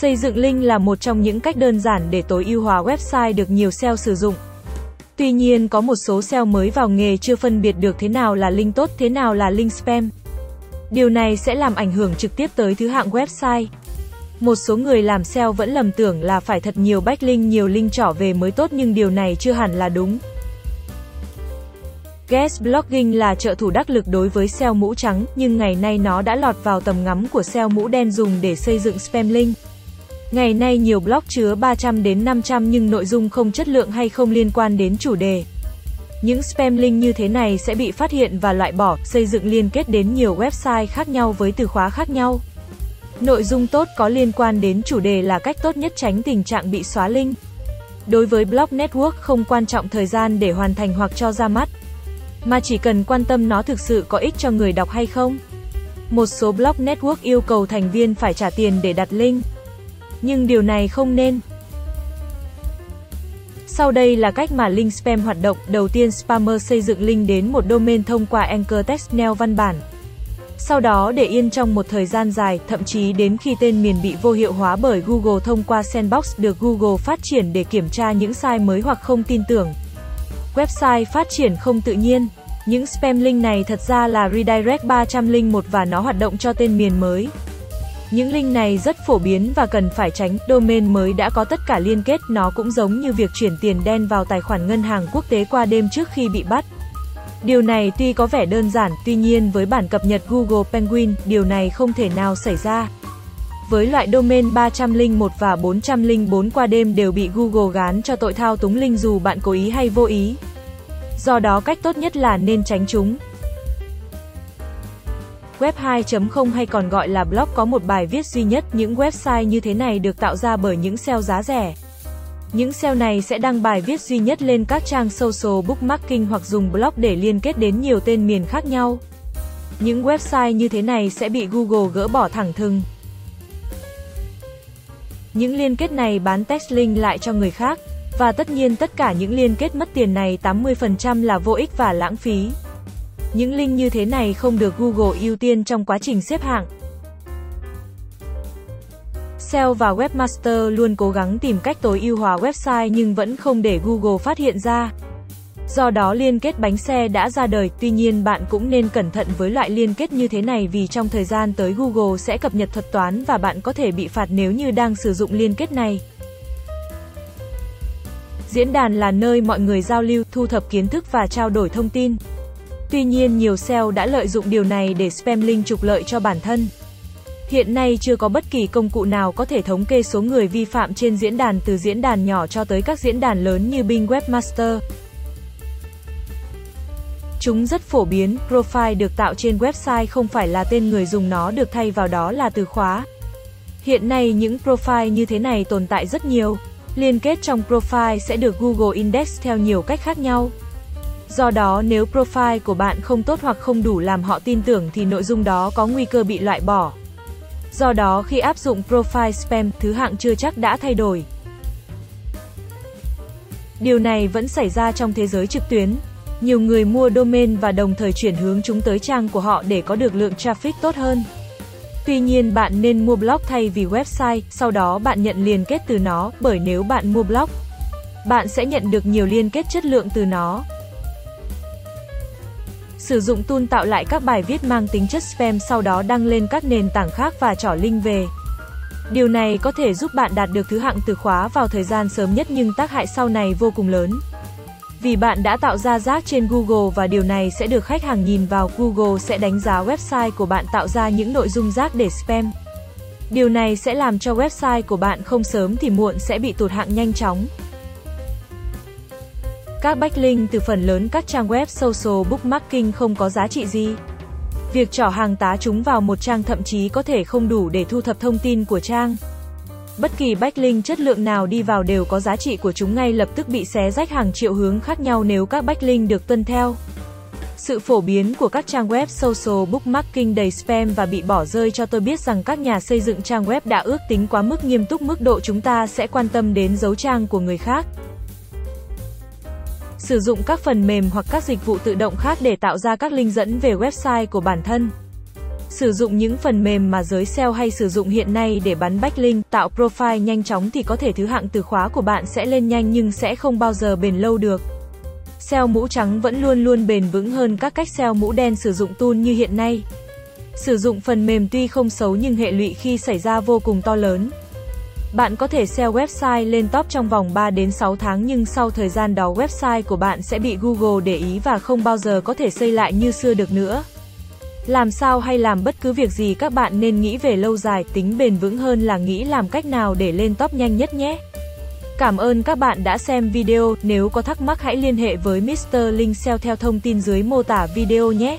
Xây dựng link là một trong những cách đơn giản để tối ưu hóa website được nhiều SEO sử dụng. Tuy nhiên có một số SEO mới vào nghề chưa phân biệt được thế nào là link tốt, thế nào là link spam. Điều này sẽ làm ảnh hưởng trực tiếp tới thứ hạng website. Một số người làm SEO vẫn lầm tưởng là phải thật nhiều backlink, nhiều link trỏ về mới tốt nhưng điều này chưa hẳn là đúng. Guest blogging là trợ thủ đắc lực đối với SEO mũ trắng, nhưng ngày nay nó đã lọt vào tầm ngắm của SEO mũ đen dùng để xây dựng spam link. Ngày nay nhiều blog chứa 300 đến 500 nhưng nội dung không chất lượng hay không liên quan đến chủ đề. Những spam link như thế này sẽ bị phát hiện và loại bỏ, xây dựng liên kết đến nhiều website khác nhau với từ khóa khác nhau. Nội dung tốt có liên quan đến chủ đề là cách tốt nhất tránh tình trạng bị xóa link. Đối với blog network không quan trọng thời gian để hoàn thành hoặc cho ra mắt, mà chỉ cần quan tâm nó thực sự có ích cho người đọc hay không. Một số blog network yêu cầu thành viên phải trả tiền để đặt link. Nhưng điều này không nên. Sau đây là cách mà link spam hoạt động. Đầu tiên spammer xây dựng link đến một domain thông qua Anchor Text Neo văn bản. Sau đó để yên trong một thời gian dài, thậm chí đến khi tên miền bị vô hiệu hóa bởi Google thông qua Sandbox được Google phát triển để kiểm tra những sai mới hoặc không tin tưởng. Website phát triển không tự nhiên. Những spam link này thật ra là redirect 301 và nó hoạt động cho tên miền mới. Những link này rất phổ biến và cần phải tránh, domain mới đã có tất cả liên kết, nó cũng giống như việc chuyển tiền đen vào tài khoản ngân hàng quốc tế qua đêm trước khi bị bắt. Điều này tuy có vẻ đơn giản, tuy nhiên với bản cập nhật Google Penguin, điều này không thể nào xảy ra. Với loại domain 301 và 404 qua đêm đều bị Google gán cho tội thao túng link dù bạn cố ý hay vô ý. Do đó cách tốt nhất là nên tránh chúng. Web 2.0 hay còn gọi là blog có một bài viết duy nhất, những website như thế này được tạo ra bởi những SEO giá rẻ. Những SEO này sẽ đăng bài viết duy nhất lên các trang social bookmarking hoặc dùng blog để liên kết đến nhiều tên miền khác nhau. Những website như thế này sẽ bị Google gỡ bỏ thẳng thừng. Những liên kết này bán text link lại cho người khác, và tất nhiên tất cả những liên kết mất tiền này 80% là vô ích và lãng phí. Những link như thế này không được Google ưu tiên trong quá trình xếp hạng. SEO và Webmaster luôn cố gắng tìm cách tối ưu hóa website nhưng vẫn không để Google phát hiện ra. Do đó liên kết bánh xe đã ra đời, tuy nhiên bạn cũng nên cẩn thận với loại liên kết như thế này vì trong thời gian tới Google sẽ cập nhật thuật toán và bạn có thể bị phạt nếu như đang sử dụng liên kết này. Diễn đàn là nơi mọi người giao lưu, thu thập kiến thức và trao đổi thông tin. Tuy nhiên nhiều SEO đã lợi dụng điều này để spam link trục lợi cho bản thân. Hiện nay chưa có bất kỳ công cụ nào có thể thống kê số người vi phạm trên diễn đàn từ diễn đàn nhỏ cho tới các diễn đàn lớn như Bing Webmaster. Chúng rất phổ biến, profile được tạo trên website không phải là tên người dùng nó được thay vào đó là từ khóa. Hiện nay những profile như thế này tồn tại rất nhiều. Liên kết trong profile sẽ được Google Index theo nhiều cách khác nhau. Do đó nếu profile của bạn không tốt hoặc không đủ làm họ tin tưởng thì nội dung đó có nguy cơ bị loại bỏ. Do đó khi áp dụng profile spam, thứ hạng chưa chắc đã thay đổi. Điều này vẫn xảy ra trong thế giới trực tuyến. Nhiều người mua domain và đồng thời chuyển hướng chúng tới trang của họ để có được lượng traffic tốt hơn. Tuy nhiên bạn nên mua blog thay vì website, sau đó bạn nhận liên kết từ nó, bởi nếu bạn mua blog, bạn sẽ nhận được nhiều liên kết chất lượng từ nó. Sử dụng tool tạo lại các bài viết mang tính chất spam sau đó đăng lên các nền tảng khác và trỏ link về. Điều này có thể giúp bạn đạt được thứ hạng từ khóa vào thời gian sớm nhất nhưng tác hại sau này vô cùng lớn. Vì bạn đã tạo ra rác trên Google và điều này sẽ được khách hàng nhìn vào, Google sẽ đánh giá website của bạn tạo ra những nội dung rác để spam. Điều này sẽ làm cho website của bạn không sớm thì muộn sẽ bị tụt hạng nhanh chóng. Các backlink từ phần lớn các trang web social bookmarking không có giá trị gì. Việc trỏ hàng tá chúng vào một trang thậm chí có thể không đủ để thu thập thông tin của trang. Bất kỳ backlink chất lượng nào đi vào đều có giá trị của chúng ngay lập tức bị xé rách hàng triệu hướng khác nhau nếu các backlink được tuân theo. Sự phổ biến của các trang web social bookmarking đầy spam và bị bỏ rơi cho tôi biết rằng các nhà xây dựng trang web đã ước tính quá mức nghiêm túc mức độ chúng ta sẽ quan tâm đến dấu trang của người khác. Sử dụng các phần mềm hoặc các dịch vụ tự động khác để tạo ra các link dẫn về website của bản thân. Sử dụng những phần mềm mà giới SEO hay sử dụng hiện nay để bắn backlink, tạo profile nhanh chóng thì có thể thứ hạng từ khóa của bạn sẽ lên nhanh nhưng sẽ không bao giờ bền lâu được. SEO mũ trắng vẫn luôn luôn bền vững hơn các cách SEO mũ đen sử dụng tool như hiện nay. Sử dụng phần mềm tuy không xấu nhưng hệ lụy khi xảy ra vô cùng to lớn. Bạn có thể SEO website lên top trong vòng 3 đến 6 tháng nhưng sau thời gian đó website của bạn sẽ bị Google để ý và không bao giờ có thể xây lại như xưa được nữa. Làm sao hay làm bất cứ việc gì các bạn nên nghĩ về lâu dài, tính bền vững hơn là nghĩ làm cách nào để lên top nhanh nhất nhé. Cảm ơn các bạn đã xem video, nếu có thắc mắc hãy liên hệ với Mr. Linh SEO theo thông tin dưới mô tả video nhé.